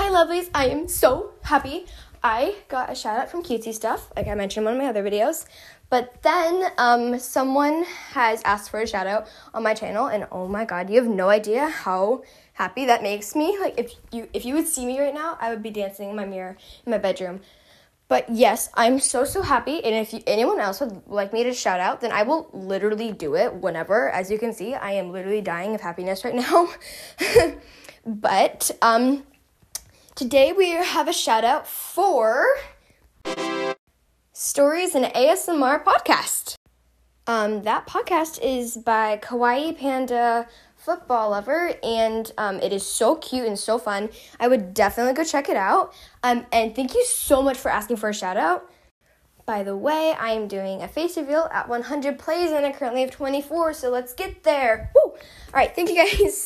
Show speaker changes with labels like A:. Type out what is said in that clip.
A: Hi, lovelies. I am so happy. I got a shout out from Cutesy Stuff, like I mentioned in one of my other videos. But then um, someone has asked for a shout out on my channel, and oh my god, you have no idea how happy that makes me. Like if you if you would see me right now, I would be dancing in my mirror in my bedroom. But yes, I'm so so happy, and if you, anyone else would like me to shout out, then I will literally do it whenever. As you can see, I am literally dying of happiness right now. but um Today we have a shout out for Stories in ASMR podcast. Um, that podcast is by Kawaii Panda Football Lover, and um, it is so cute and so fun. I would definitely go check it out. Um, and thank you so much for asking for a shout out. By the way, I am doing a face reveal at 100 plays, and I currently have 24, so let's get there. Woo! All right, thank you guys.